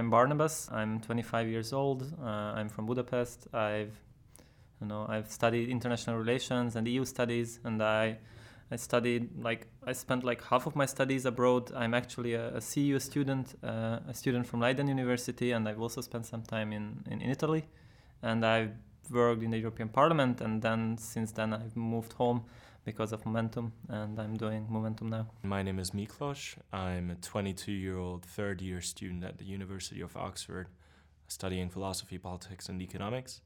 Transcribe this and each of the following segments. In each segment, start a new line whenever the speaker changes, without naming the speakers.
I'm Barnabas. I'm 25 years old. Uh, I'm from Budapest. I've, you know, I've studied international relations and EU studies, and I, I studied like I spent like half of my studies abroad. I'm actually a, a CEU student, uh, a student from Leiden University, and I've also spent some time in, in, in Italy, and I've worked in the European Parliament, and then since then I've moved home because of Momentum, and I'm doing Momentum now.
My name is Miklos. I'm a 22 year old third year student at the University of Oxford, studying philosophy, politics, and economics.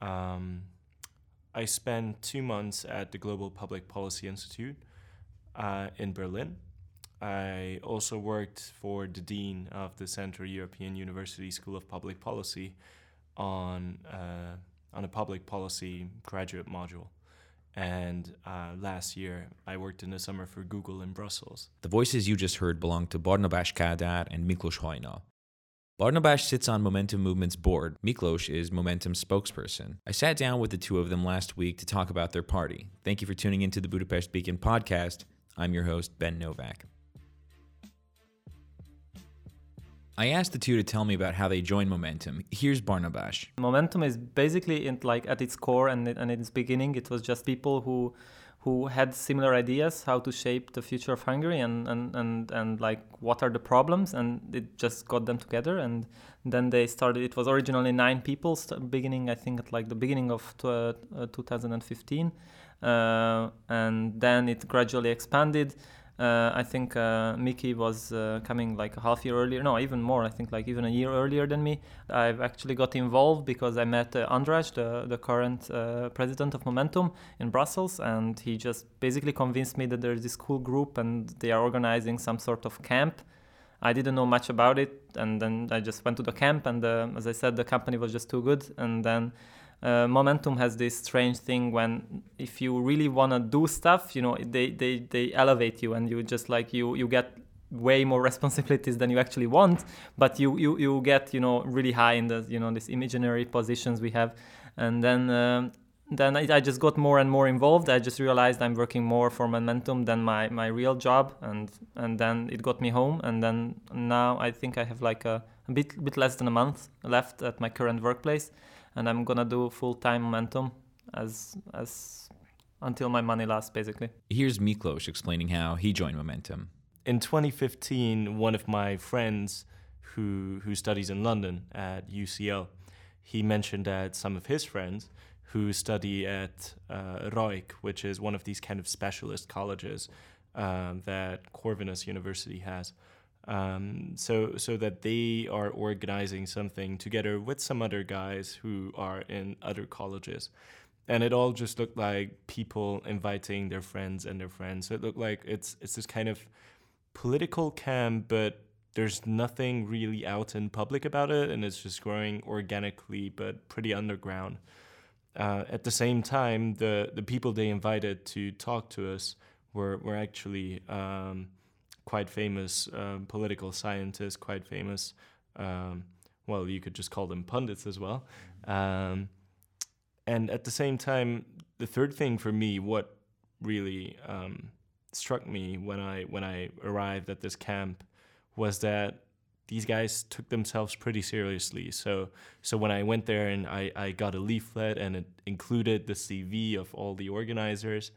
Um, I spent two months at the Global Public Policy Institute uh, in Berlin. I also worked for the Dean of the Central European University School of Public Policy on, uh, on a public policy graduate module. And uh, last year, I worked in the summer for Google in Brussels.
The voices you just heard belong to Barnabas Kádár and Miklos Hajnal. Barnabas sits on Momentum Movement's board. Miklos is Momentum's spokesperson. I sat down with the two of them last week to talk about their party. Thank you for tuning into the Budapest Beacon podcast. I'm your host, Ben Novak. I asked the two to tell me about how they joined Momentum. Here's Barnabas.
Momentum is basically in, like at its core and, and in its beginning, it was just people who who had similar ideas how to shape the future of Hungary and, and, and, and like what are the problems and it just got them together and then they started it was originally nine people beginning I think at like the beginning of uh, 2015 uh, and then it gradually expanded uh, I think uh, Mickey was uh, coming like a half year earlier, no, even more. I think like even a year earlier than me. I've actually got involved because I met uh, András, the the current uh, president of Momentum in Brussels, and he just basically convinced me that there's this cool group and they are organizing some sort of camp. I didn't know much about it, and then I just went to the camp, and uh, as I said, the company was just too good, and then uh, momentum has this strange thing when if you really want to do stuff you know they, they they elevate you and you just like you you get way more responsibilities than you actually want but you you you get you know really high in the you know these imaginary positions we have and then um, then I, I, just got more and more involved. I just realized I'm working more for momentum than my, my real job, and and then it got me home. And then now I think I have like a, a bit bit less than a month left at my current workplace, and I'm gonna do full time momentum as as until my money lasts, basically.
Here's Miklos explaining how he joined Momentum.
In 2015, one of my friends who who studies in London at UCL, he mentioned that some of his friends who study at uh, Rajk, which is one of these kind of specialist colleges um, that Corvinus University has, um, so so that they are organizing something together with some other guys who are in other colleges. And it all just looked like people inviting their friends and their friends. So it looked like it's it's this kind of political camp but there's nothing really out in public about it and it's just growing organically but pretty underground. Uh, at the same time the the people they invited to talk to us were were actually um, quite famous um, political scientists, quite famous. Um, well, you could just call them pundits as well. Um, and at the same time, the third thing for me, what really um, struck me when I when I arrived at this camp, was that these guys took themselves pretty seriously. So so when I went there and I, I got a leaflet and it included the CV of all the organizers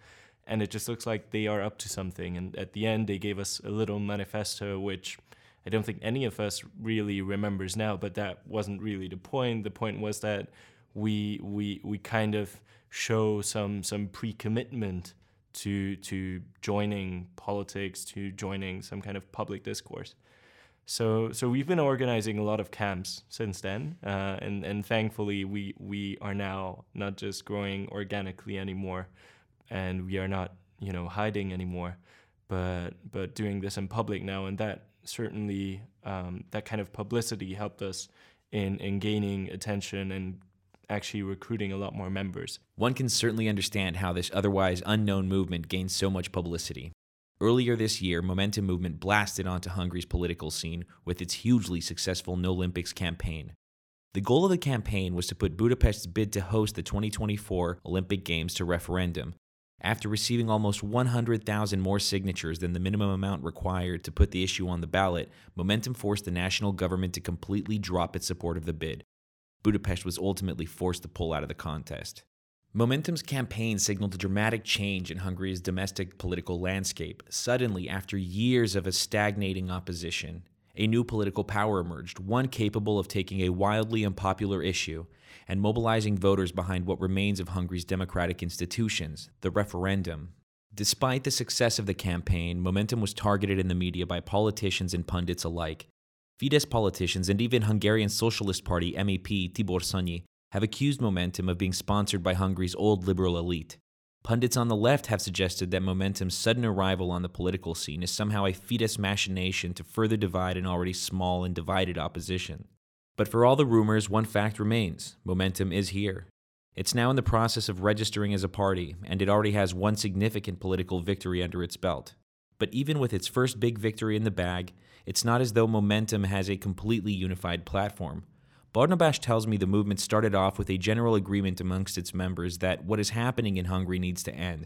and it just looks like they are up to something. And at the end, they gave us a little manifesto, which I don't think any of us really remembers now. But that wasn't really the point. The point was that we we we kind of show some some pre-commitment to to joining politics, to joining some kind of public discourse. So so we've been organizing a lot of camps since then, uh, and and thankfully we we are now not just growing organically anymore and we are not you know hiding anymore but but doing this in public now and that certainly um, that kind of publicity helped us in in gaining attention and actually recruiting a lot more members
one can certainly understand how this otherwise unknown movement gained so much publicity Earlier this year, Momentum Movement blasted onto Hungary's political scene with its hugely successful No Olympics campaign. The goal of the campaign was to put Budapest's bid to host the 2024 Olympic Games to referendum, After receiving almost 100,000 more signatures than the minimum amount required to put the issue on the ballot, Momentum forced the national government to completely drop its support of the bid. Budapest was ultimately forced to pull out of the contest. Momentum's campaign signaled a dramatic change in Hungary's domestic political landscape. Suddenly, after years of a stagnating opposition, a new political power emerged, one capable of taking a wildly unpopular issue and mobilizing voters behind what remains of Hungary's democratic institutions, the referendum. Despite the success of the campaign, Momentum was targeted in the media by politicians and pundits alike. Fidesz politicians and even Hungarian Socialist Party MEP Tibor Szanyi have accused Momentum of being sponsored by Hungary's old liberal elite. Pundits on the left have suggested that Momentum's sudden arrival on the political scene is somehow a Fidesz machination to further divide an already small and divided opposition. But for all the rumors, one fact remains Momentum is here. It's now in the process of registering as a party, and it already has one significant political victory under its belt. But even with its first big victory in the bag, it's not as though Momentum has a completely unified platform. Barnabas tells me the movement started off with a general agreement amongst its members that what is happening in Hungary needs to end.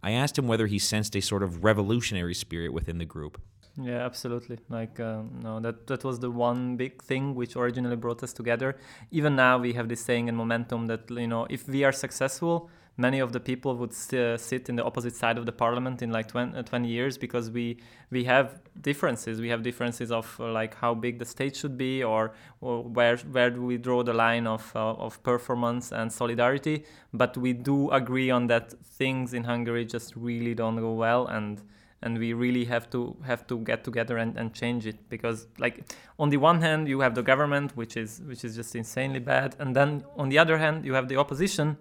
I asked him whether he sensed a sort of revolutionary spirit within the group.
Yeah, absolutely. Like um, no, that that was the one big thing which originally brought us together. Even now, we have this saying in momentum that you know if we are successful, many of the people would st- sit in the opposite side of the parliament in like 20, uh, 20, years because we we have differences. We have differences of uh, like how big the state should be or, or where where do we draw the line of uh, of performance and solidarity. But we do agree on that things in Hungary just really don't go well and and we really have to have to get together and, and change it because like on the one hand you have the government which is which is just insanely bad and then on the other hand you have the opposition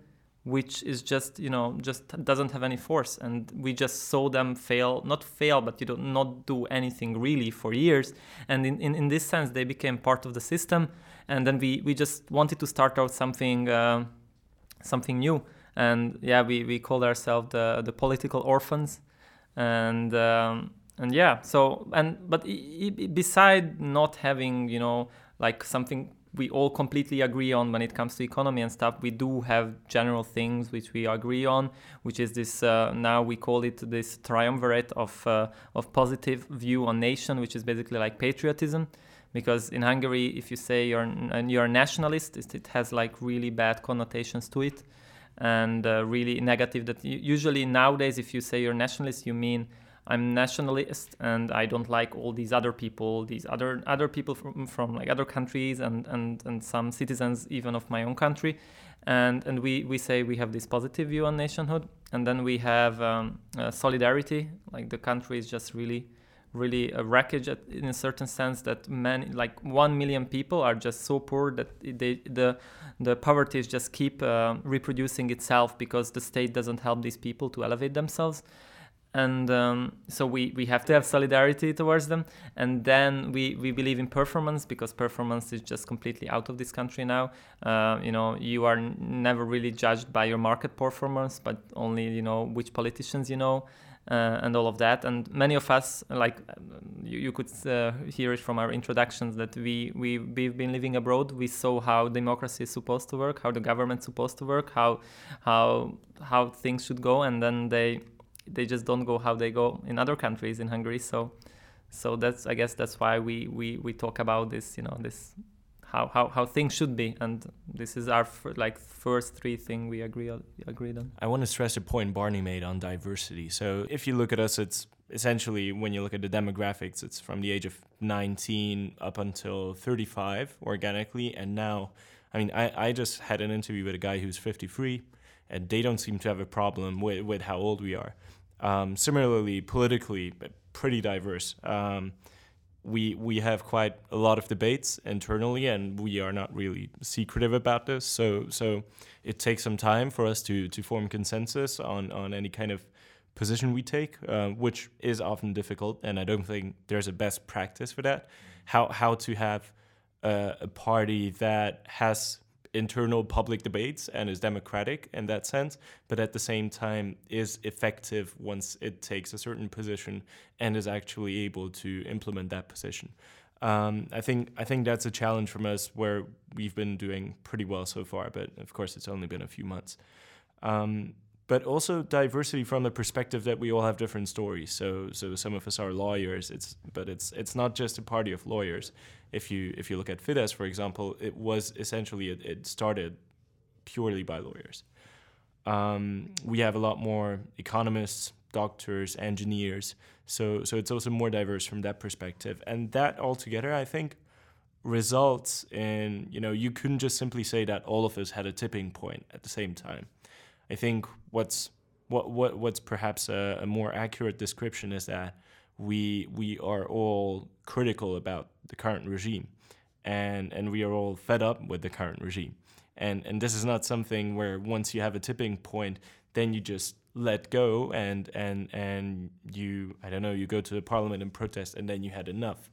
which is just you know just doesn't have any force. And we just saw them fail not fail but you know not do anything really for years. And in, in, in this sense they became part of the system. And then we, we just wanted to start out something uh, something new. And yeah we, we called ourselves the, the political orphans. And um, and yeah so and but beside not having you know like something we all completely agree on when it comes to economy and stuff we do have general things which we agree on which is this uh, now we call it this triumvirate of uh, of positive view on nation which is basically like patriotism. Because in Hungary if you say you're you're a nationalist it has like really bad connotations to it. And uh, really negative that usually nowadays if you say you're nationalist you mean i'm nationalist and i don't like all these other people these other other people from, from like other countries and, and and some citizens even of my own country. And and we we say we have this positive view on nationhood and then we have um, uh, solidarity. Like the country is just really really a wreckage at, in a certain sense that many like 1 million people are just so poor that they the the poverty is just keep uh, reproducing itself because the state doesn't help these people to elevate themselves and um, so we, we have to have solidarity towards them and then we, we believe in performance because performance is just completely out of this country now uh, you know you are never really judged by your market performance but only you know which politicians you know uh, and all of that. And many of us, like you, you could uh, hear it from our introductions, that we, we, we've been living abroad. We saw how democracy is supposed to work, how the government's supposed to work, how, how, how things should go. And then they, they just don't go how they go in other countries in Hungary. So, so that's, I guess that's why we, we, we talk about this, you know, this how, how, how things should be. And this is our like first three thing we agree agreed on.
I want to stress a point barney made on diversity. So if you look at us it's essentially when you look at the demographics it's from the age of 19 up until 35 organically. And now i mean i, I just had an interview with a guy who's 53 and they don't seem to have a problem with, with how old we are um, similarly politically pretty diverse um, we we have quite a lot of debates internally, and we are not really secretive about this. So so it takes some time for us to to form consensus on on any kind of position we take, uh, which is often difficult. And I don't think there's a best practice for that. How how to have uh, a party that has internal public debates and is democratic in that sense, but at the same time is effective once it takes a certain position and is actually able to implement that position. Um, I think I think that's a challenge from us where we've been doing pretty well so far, but of course it's only been a few months. Um, but also diversity from the perspective that we all have different stories. So so some of us are lawyers. It's but it's it's not just a party of lawyers. If you if you look at Fidesz, for example, it was essentially it, it started purely by lawyers. Um, we have a lot more economists, doctors, engineers. So so it's also more diverse from that perspective. And that altogether, I think, results in you know you couldn't just simply say that all of us had a tipping point at the same time I think what's what what what's perhaps a, a, more accurate description is that we we are all critical about the current regime, and and we are all fed up with the current regime, and and this is not something where once you have a tipping point, then you just let go and and and you I don't know you go to the parliament and protest and then you had enough.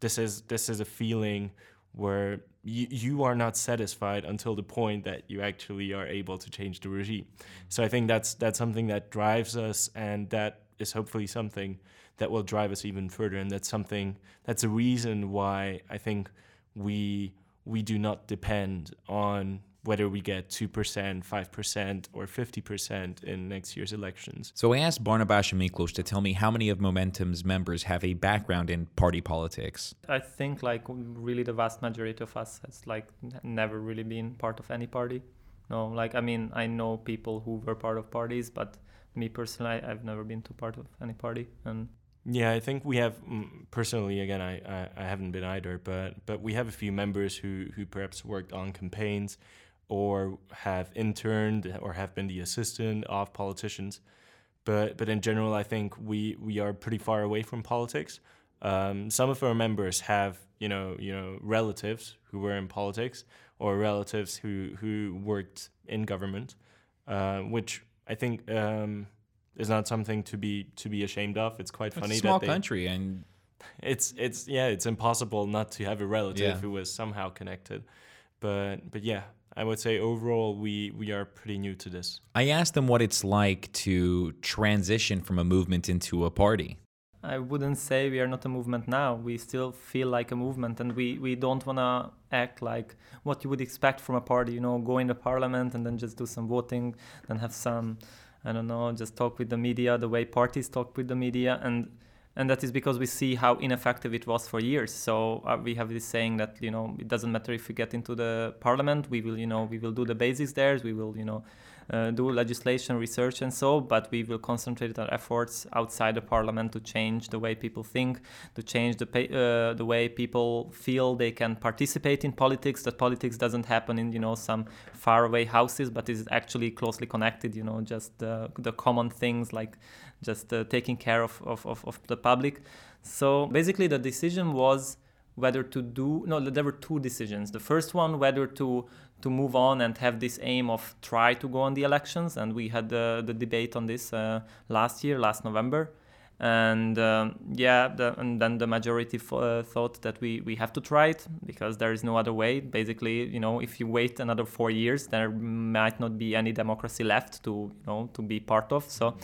This is this is a feeling where you, you are not satisfied until the point that you actually are able to change the regime. So I think that's that's something that drives us, and that is hopefully something that will drive us even further. And that's something that's a reason why I think we we do not depend on whether we get 2%, 5%, or 50% in next year's elections.
So I asked Barnabas and Miklos to tell me how many of Momentum's members have a background in party politics.
I think like really the vast majority of us has like never really been part of any party. No, like I mean, I know people who were part of parties, but me personally, I, have never been to part of any party. And
yeah, I think we have mm, personally. Again, I, I, I haven't been either, but but we have a few members who who perhaps worked on campaigns or have interned or have been the assistant of politicians. But but in general, I think we we are pretty far away from politics. Um, some of our members have you know you know relatives who were in politics or relatives who who worked in government, uh, which I think um, is not something to be to be ashamed of. It's quite
it's
funny.
a small
that
they, country and
it's it's yeah it's impossible not to have a relative yeah. who was somehow connected. But but yeah, I would say overall we we are pretty new to this.
I asked them what it's like to transition from a movement into a party.
I wouldn't say we are not a movement now. We still feel like a movement, and we, we don't want to act like what you would expect from a party. You know, go in the parliament and then just do some voting, then have some, I don't know, just talk with the media the way parties talk with the media, and and that is because we see how ineffective it was for years. So uh, we have this saying that you know it doesn't matter if we get into the parliament, we will you know we will do the basics there, we will you know uh, do legislation, research, and so, but we will concentrate our efforts outside the parliament to change the way people think, to change the uh, the way people feel they can participate in politics. That politics doesn't happen in you know some faraway houses, but is actually closely connected. You know, just the the common things like just uh, taking care of, of, of, of the public. So basically, the decision was whether to do no there were two decisions the first one whether to to move on and have this aim of try to go on the elections. And we had the, the debate on this uh, last year, last November. And um, yeah, the, and then the majority f- uh, thought that we, we have to try it because there is no other way. Basically, you know, if you wait another four years, there might not be any democracy left to you know to be part of. So.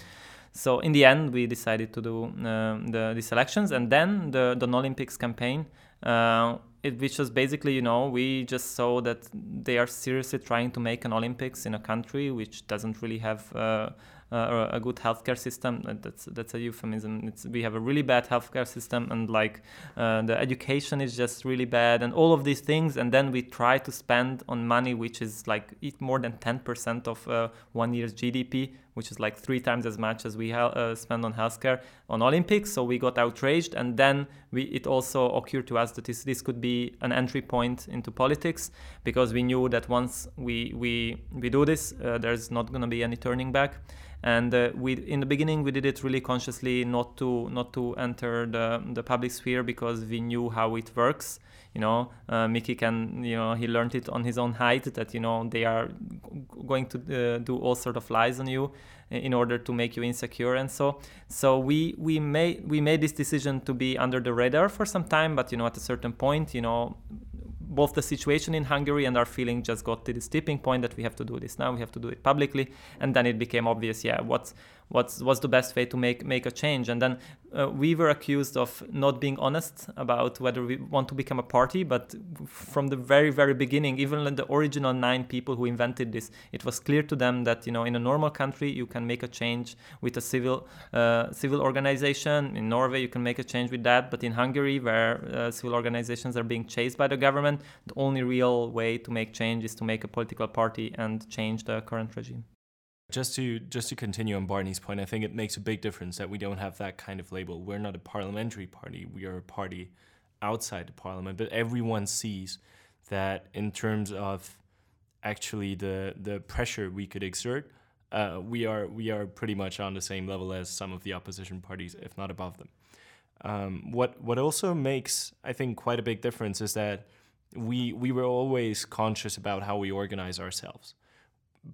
So in the end, we decided to do uh, the these elections, and then the the Olympics campaign uh, it, which was basically, you know, we just saw that they are seriously trying to make an Olympics in a country which doesn't really have uh, uh, a good healthcare system. That's that's a euphemism. It's, we have a really bad healthcare system, and like uh, the education is just really bad, and all of these things. And then we try to spend on money which is like more than 10% of uh, one year's GDP, which is like three times as much as we uh, spend on healthcare on Olympics. So we got outraged, and then we it also occurred to us that this this could be an entry point into politics because we knew that once we we we do this, uh, there's not going to be any turning back and uh, we in the beginning we did it really consciously not to not to enter the the public sphere because we knew how it works you know uh, Mickey can you know he learned it on his own height that you know they are going to uh, do all sort of lies on you in order to make you insecure and so so we we made we made this decision to be under the radar for some time but you know at a certain point you know both the situation in Hungary and our feeling just got to this tipping point that we have to do this now, we have to do it publicly, and then it became obvious, yeah, what's what's what's the best way to make make a change? And then uh, we were accused of not being honest about whether we want to become a party but from the very very beginning even the original nine people who invented this it was clear to them that you know in a normal country you can make a change with a civil uh, civil organization. In norway you can make a change with that. But in hungary where uh, civil organizations are being chased by the government the only real way to make change is to make a political party and change the current regime
just to just to continue on Barney's point, I think it makes a big difference that we don't have that kind of label. We're not a parliamentary party. We are a party outside the parliament, but everyone sees that in terms of actually the the pressure we could exert, uh, we are we are pretty much on the same level as some of the opposition parties, if not above them. Um, what what also makes I think quite a big difference is that we we were always conscious about how we organize ourselves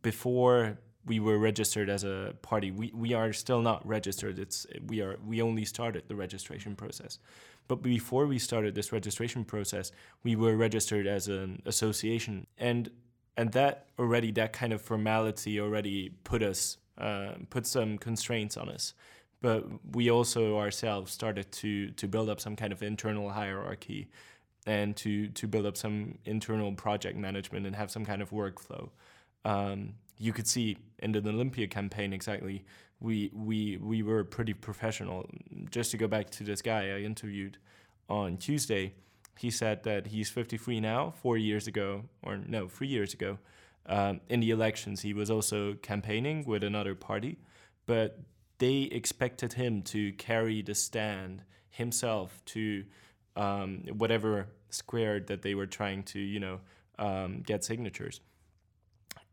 before we were registered as a party. We we are still not registered. It's we are we only started the registration process. But before we started this registration process, we were registered as an association, and and that already that kind of formality already put us uh, put some constraints on us. But we also ourselves started to to build up some kind of internal hierarchy, and to to build up some internal project management and have some kind of workflow. Um, you could see in the Olympia campaign exactly we we we were pretty professional. Just to go back to this guy I interviewed on Tuesday, he said that he's 53 now. Four years ago, or no, three years ago, um, in the elections, he was also campaigning with another party, but they expected him to carry the stand himself to um, whatever square that they were trying to, you know, um, get signatures.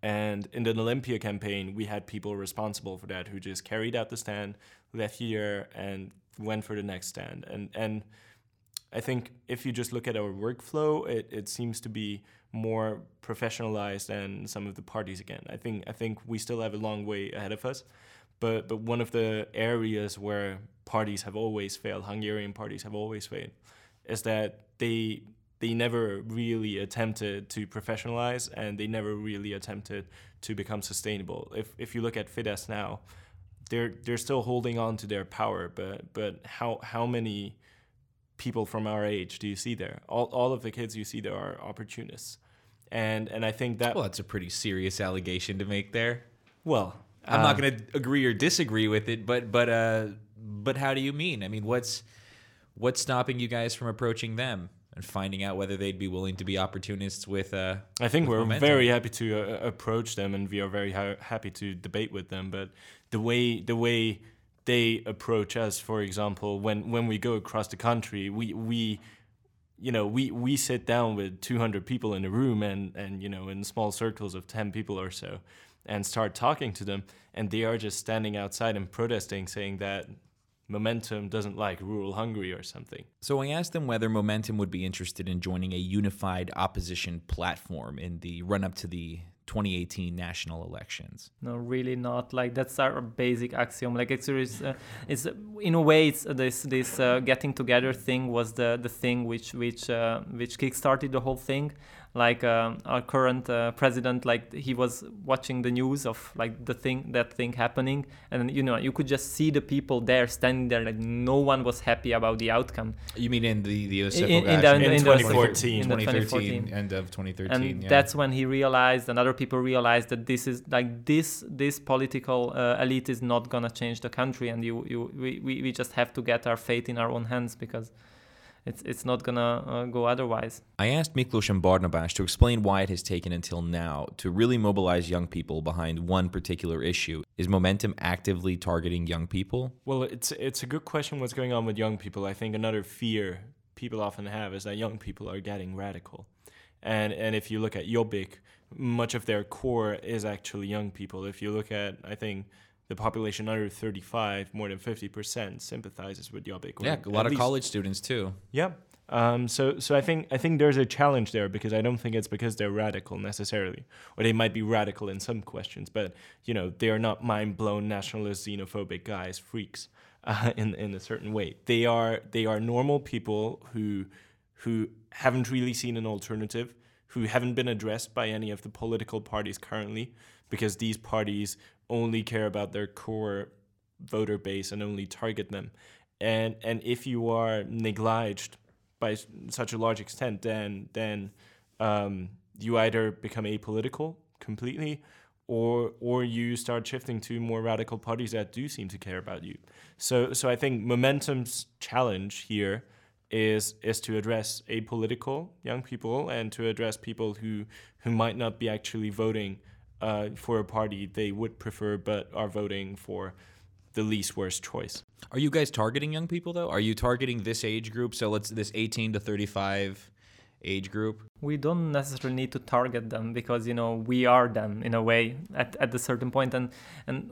And in the Olympia campaign, we had people responsible for that who just carried out the stand, left here, and went for the next stand. And and I think if you just look at our workflow, it, it seems to be more professionalized than some of the parties again. I think I think we still have a long way ahead of us. But but one of the areas where parties have always failed, Hungarian parties have always failed, is that they they never really attempted to professionalize and they never really attempted to become sustainable. If if you look at Fidesz now, they're they're still holding on to their power, but but how how many people from our age do you see there? All all of the kids you see there are opportunists. And and I think that
Well, that's a pretty serious allegation to make there.
Well,
I'm
uh,
not going to agree or disagree with it, but but uh but how do you mean? I mean, what's what's stopping you guys from approaching them? And finding out whether they'd be willing to be opportunists with. Uh,
I think
with
we're
momentum.
very happy to uh, approach them, and we are very ha- happy to debate with them. But the way the way they approach us, for example, when when we go across the country, we we you know we we sit down with 200 people in a room and and you know in small circles of 10 people or so and start talking to them and they are just standing outside and protesting saying that Momentum doesn't like rural Hungary or something.
So I asked them whether Momentum would be interested in joining a unified opposition platform in the run up to the 2018 national elections.
No, really not. Like that's our basic axiom. Like it's, uh, it's uh, in a way, it's uh, this this uh, getting together thing was the the thing which which uh, which kickstarted the whole thing like uh, our current uh, president like he was watching the news of like the thing that thing happening. And you know you could just see the people there standing there like no one was happy about the outcome.
You mean in the the
in, in, the,
in,
in
2014
in
2013 end of 2013
and
yeah.
that's when he realized and other people realized that this is like this this political uh, elite is not gonna change the country and you you we, we, we just have to get our fate in our own hands because it's it's not gonna uh, go otherwise.
I asked Miklos and Barnabas to explain why it has taken until now to really mobilize young people behind one particular issue. Is Momentum actively targeting young people?
Well, it's it's a good question. What's going on with young people? I think another fear people often have is that young people are getting radical, and and if you look at Jobbik, much of their core is actually young people. If you look at, I think the population under 35, more than 50% sympathizes with Jobbik.
Yeah, a lot of least. college students too.
Yeah. Um, so, so I think I think there's a challenge there because I don't think it's because they're radical necessarily, or they might be radical in some questions, but you know they are not mind-blown nationalist, xenophobic guys, freaks, uh, in in a certain way. They are they are normal people who who haven't really seen an alternative, who haven't been addressed by any of the political parties currently, because these parties only care about their core voter base and only target them. And and if you are negliged by such a large extent, then then um, you either become apolitical completely, or or you start shifting to more radical parties that do seem to care about you. So so I think momentum's challenge here is is to address apolitical young people and to address people who who might not be actually voting uh, for a party they would prefer but are voting for the least worst choice.
Are you guys targeting young people though? Are you targeting this age group? So let's this 18 to 35 age group?
We don't necessarily need to target them because you know we are them in a way at, at a certain point, and and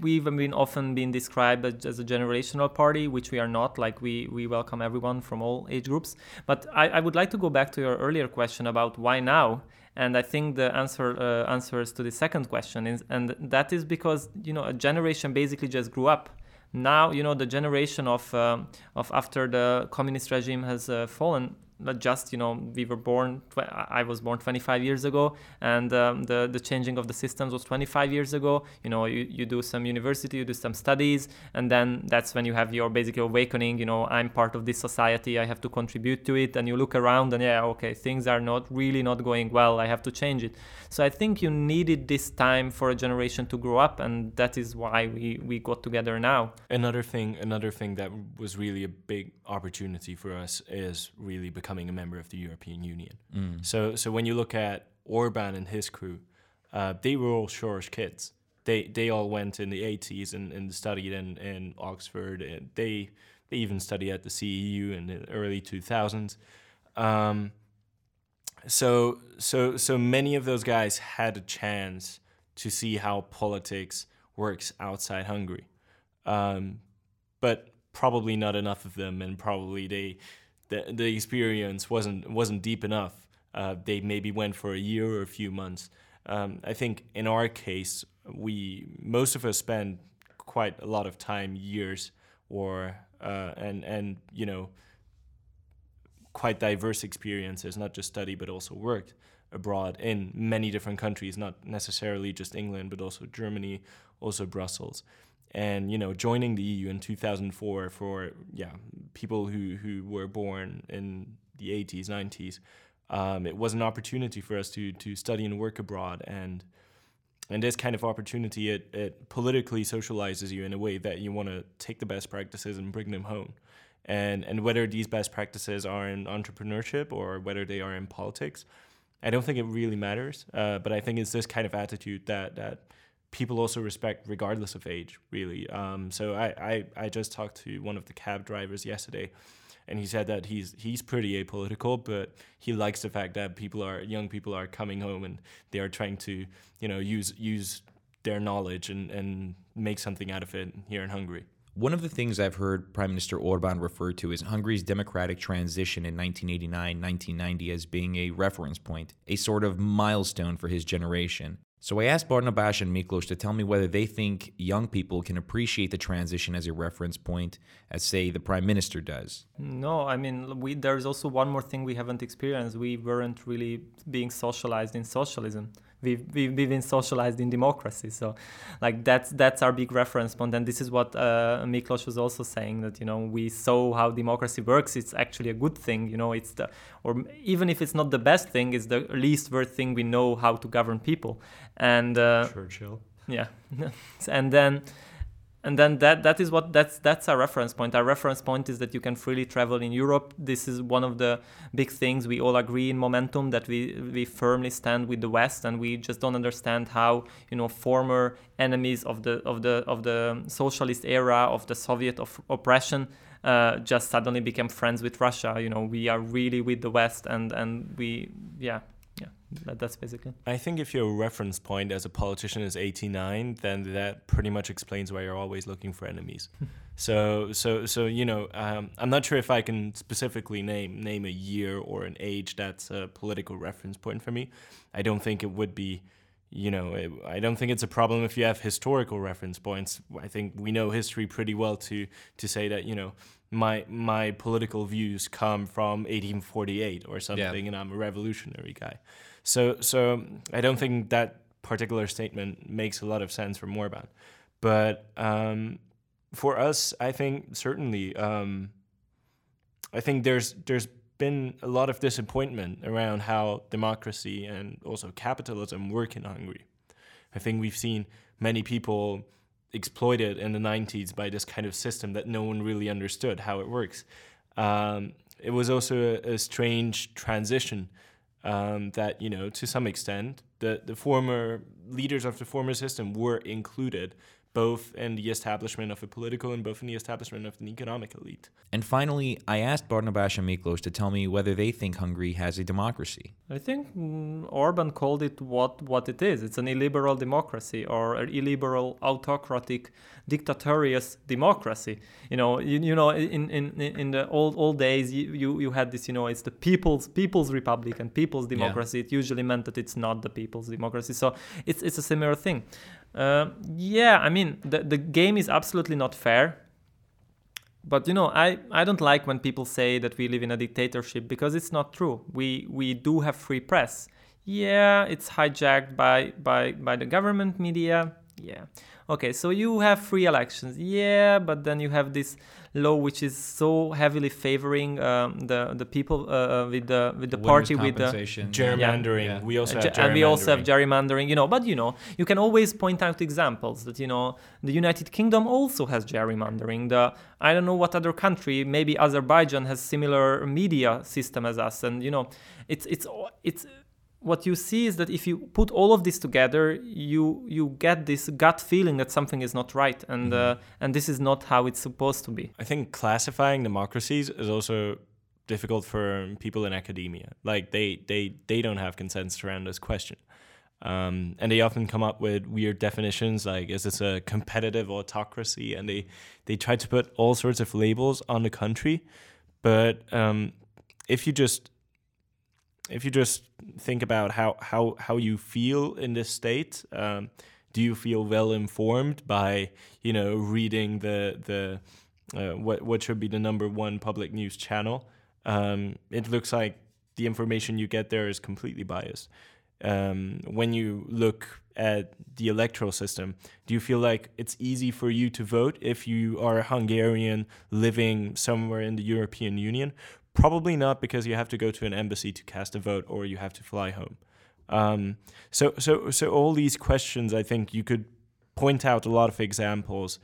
we've been often been described as a generational party, which we are not. Like we we welcome everyone from all age groups. But I, I would like to go back to your earlier question about why now. And I think the answer uh, answers to the second question is, and that is because you know a generation basically just grew up. Now you know the generation of um, of after the communist regime has uh, fallen not just you know we were born i was born 25 years ago and um, the the changing of the systems was 25 years ago. You know you, you do some university you do some studies and then that's when you have your basically awakening you know i'm part of this society i have to contribute to it and you look around and yeah okay things are not really not going well i have to change it. So i think you needed this time for a generation to grow up and that is why we we got together now.
Another thing another thing that was really a big opportunity for us is really becoming becoming a member of the European Union. Mm. So, so when you look at Orban and his crew, uh, they were all Soros kids. They they all went in the 80s and, and studied in, in Oxford. And they they even studied at the CEU in the early 2000s. Um, so so so many of those guys had a chance to see how politics works outside Hungary, um, but probably not enough of them, and probably they the the experience wasn't wasn't deep enough. Uh, they maybe went for a year or a few months. Um, I think in our case, we most of us spend quite a lot of time, years, or uh, and and you know quite diverse experiences, not just study but also worked abroad in many different countries, not necessarily just England, but also Germany, also Brussels and you know joining the EU in 2004 for yeah people who who were born in the 80s 90s um, it was an opportunity for us to to study and work abroad. And and this kind of opportunity it, it politically socializes you in a way that you want to take the best practices and bring them home. And and whether these best practices are in entrepreneurship or whether they are in politics I don't think it really matters. Uh, but I think it's this kind of attitude that that people also respect regardless of age really um, so I, I i just talked to one of the cab drivers yesterday and he said that he's he's pretty apolitical but he likes the fact that people are young people are coming home and they are trying to you know use use their knowledge and and make something out of it here in hungary
one of the things I've heard Prime Minister Orban refer to is Hungary's democratic transition in 1989 1990 as being a reference point, a sort of milestone for his generation. So I asked Barnabas and Miklos to tell me whether they think young people can appreciate the transition as a reference point, as say the prime minister does.
No, I mean we, there's also one more thing we haven't experienced. We weren't really being socialized in socialism we've, we've been socialized in democracy. So, like that's that's our big reference point, and this is what uh, Miklos was also saying that you know we saw how democracy works. It's actually a good thing. You know, it's the or even if it's not the best thing, it's the least worst thing we know how to govern people. And uh,
Churchill.
Yeah, and then and then that that is what that's that's our reference point. Our reference point is that you can freely travel in europe. This is one of the big things we all agree in momentum that we we firmly stand with the west and we just don't understand how you know former enemies of the of the of the socialist era of the soviet of oppression uh, just suddenly became friends with russia. You know we are really with the west and and we yeah yeah that, that's basically.
I think if your reference point as a politician is 89 then that pretty much explains why you're always looking for enemies. So so so you know um, i'm not sure if i can specifically name name a year or an age that's a political reference point for me. I don't think it would be you know it, i don't think it's a problem if you have historical reference points. I think we know history pretty well to to say that you know my my political views come from 1848 or something, yeah. and I'm a revolutionary guy. So so I don't think that particular statement makes a lot of sense for Morban, But um, for us, I think certainly, um, I think there's there's been a lot of disappointment around how democracy and also capitalism work in Hungary. I think we've seen many people exploited in the 90s by this kind of system that no one really understood how it works. Um, it was also a, a strange transition um, that, you know, to some extent, the, the former leaders of the former system were included both in the establishment of a political and both in the establishment of an economic elite.
And finally, I asked Barnabas and Miklos to tell me whether they think Hungary has a democracy.
I think mm, Orban called it what, what it is. It's an illiberal democracy or an illiberal autocratic dictatorious democracy. You know, you, you know, in, in, in the old old days, you, you, you had this, you know, it's the people's people's republic and people's democracy. Yeah. It usually meant that it's not the people's democracy. So it's it's a similar thing. Uh, yeah, I mean, the, the game is absolutely not fair. But you know, I, I don't like when people say that we live in a dictatorship because it's not true. We we do have free press. Yeah, it's hijacked by by by the government media. Yeah. Okay, so you have free elections. Yeah, but then you have this law which is so heavily favoring um, the the people uh, uh with the with the party with the
gerrymandering. Yeah. We also have
and we also have gerrymandering. You know, but you know, you can always point out examples that you know the United Kingdom also has gerrymandering. The I don't know what other country, maybe Azerbaijan has similar media system as us, and you know, it's it's it's what you see is that if you put all of this together, you you get this gut feeling that something is not right, and mm-hmm. uh, and this is not how it's supposed to be.
I think classifying democracies is also difficult for people in academia. Like they they they don't have consensus around this question. Um, and they often come up with weird definitions like is this a competitive autocracy and they they try to put all sorts of labels on the country but um, if you just if you just think about how how how you feel in this state, um, do you feel well informed by you know reading the the uh, what what should be the number one public news channel? Um, it looks like the information you get there is completely biased. Um, when you look at the electoral system, do you feel like it's easy for you to vote if you are a Hungarian living somewhere in the European Union? Probably not because you have to go to an embassy to cast a vote or you have to fly home. Um, so, so, so all these questions, I think you could point out a lot of examples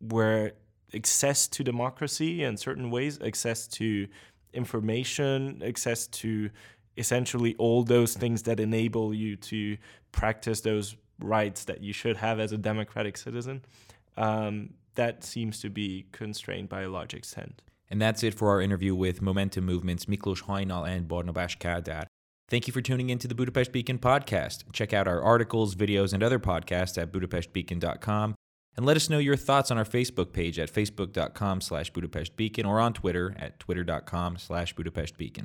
where access to democracy in certain ways, access to information, access to essentially all those things that enable you to practice those rights that you should have as a democratic citizen, um, that seems to be constrained by a large extent.
And that's it for our interview with Momentum Movement's Miklos Hajnal and Barnabas Kádár. Thank you for tuning in to the Budapest Beacon podcast. Check out our articles, videos, and other podcasts at budapestbeacon.com. And let us know your thoughts on our Facebook page at facebook.com slash budapestbeacon or on Twitter at twitter.com slash budapestbeacon.